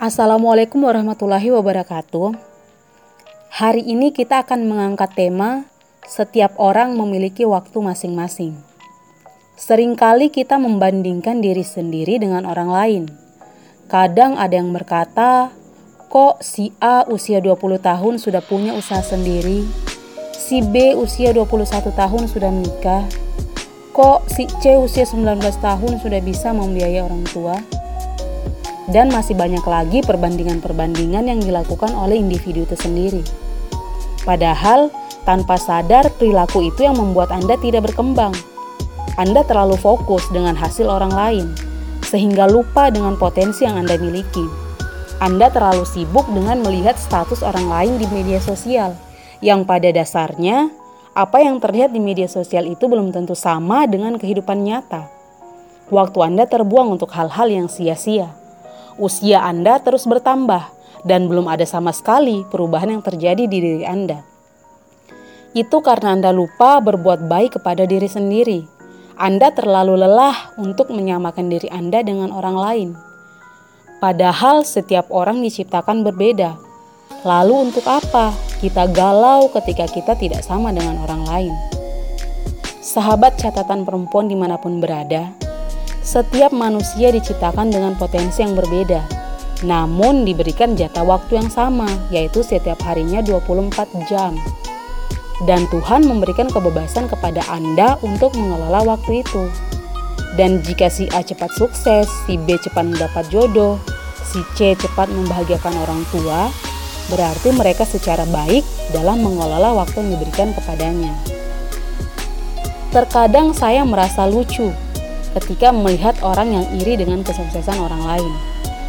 Assalamualaikum warahmatullahi wabarakatuh. Hari ini kita akan mengangkat tema setiap orang memiliki waktu masing-masing. Seringkali kita membandingkan diri sendiri dengan orang lain. Kadang ada yang berkata, kok si A usia 20 tahun sudah punya usaha sendiri, si B usia 21 tahun sudah menikah, kok si C usia 19 tahun sudah bisa membiayai orang tua, dan masih banyak lagi perbandingan-perbandingan yang dilakukan oleh individu itu sendiri. Padahal, tanpa sadar perilaku itu yang membuat Anda tidak berkembang. Anda terlalu fokus dengan hasil orang lain, sehingga lupa dengan potensi yang Anda miliki. Anda terlalu sibuk dengan melihat status orang lain di media sosial, yang pada dasarnya apa yang terlihat di media sosial itu belum tentu sama dengan kehidupan nyata. Waktu Anda terbuang untuk hal-hal yang sia-sia usia Anda terus bertambah dan belum ada sama sekali perubahan yang terjadi di diri Anda. Itu karena Anda lupa berbuat baik kepada diri sendiri. Anda terlalu lelah untuk menyamakan diri Anda dengan orang lain. Padahal setiap orang diciptakan berbeda. Lalu untuk apa kita galau ketika kita tidak sama dengan orang lain? Sahabat catatan perempuan di mana pun berada, setiap manusia diciptakan dengan potensi yang berbeda, namun diberikan jatah waktu yang sama, yaitu setiap harinya 24 jam. Dan Tuhan memberikan kebebasan kepada Anda untuk mengelola waktu itu. Dan jika si A cepat sukses, si B cepat mendapat jodoh, si C cepat membahagiakan orang tua, berarti mereka secara baik dalam mengelola waktu yang diberikan kepadanya. Terkadang saya merasa lucu ketika melihat orang yang iri dengan kesuksesan orang lain.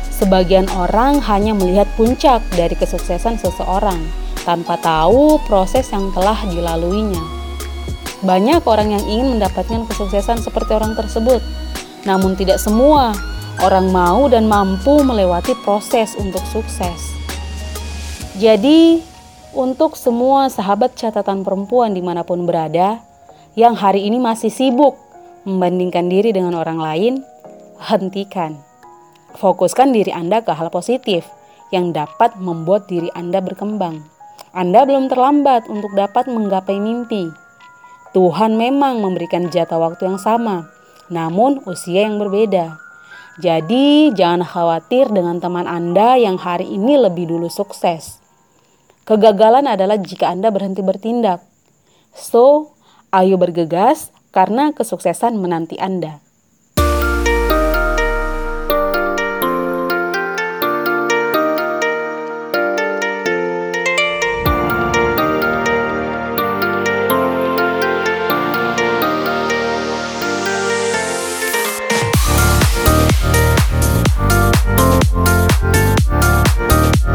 Sebagian orang hanya melihat puncak dari kesuksesan seseorang tanpa tahu proses yang telah dilaluinya. Banyak orang yang ingin mendapatkan kesuksesan seperti orang tersebut, namun tidak semua orang mau dan mampu melewati proses untuk sukses. Jadi, untuk semua sahabat catatan perempuan di mana pun berada, yang hari ini masih sibuk membandingkan diri dengan orang lain, hentikan. Fokuskan diri Anda ke hal positif yang dapat membuat diri Anda berkembang. Anda belum terlambat untuk dapat menggapai mimpi. Tuhan memang memberikan jatah waktu yang sama, namun usia yang berbeda. Jadi, jangan khawatir dengan teman Anda yang hari ini lebih dulu sukses. Kegagalan adalah jika Anda berhenti bertindak. So, ayo bergegas karena kesuksesan menanti Anda.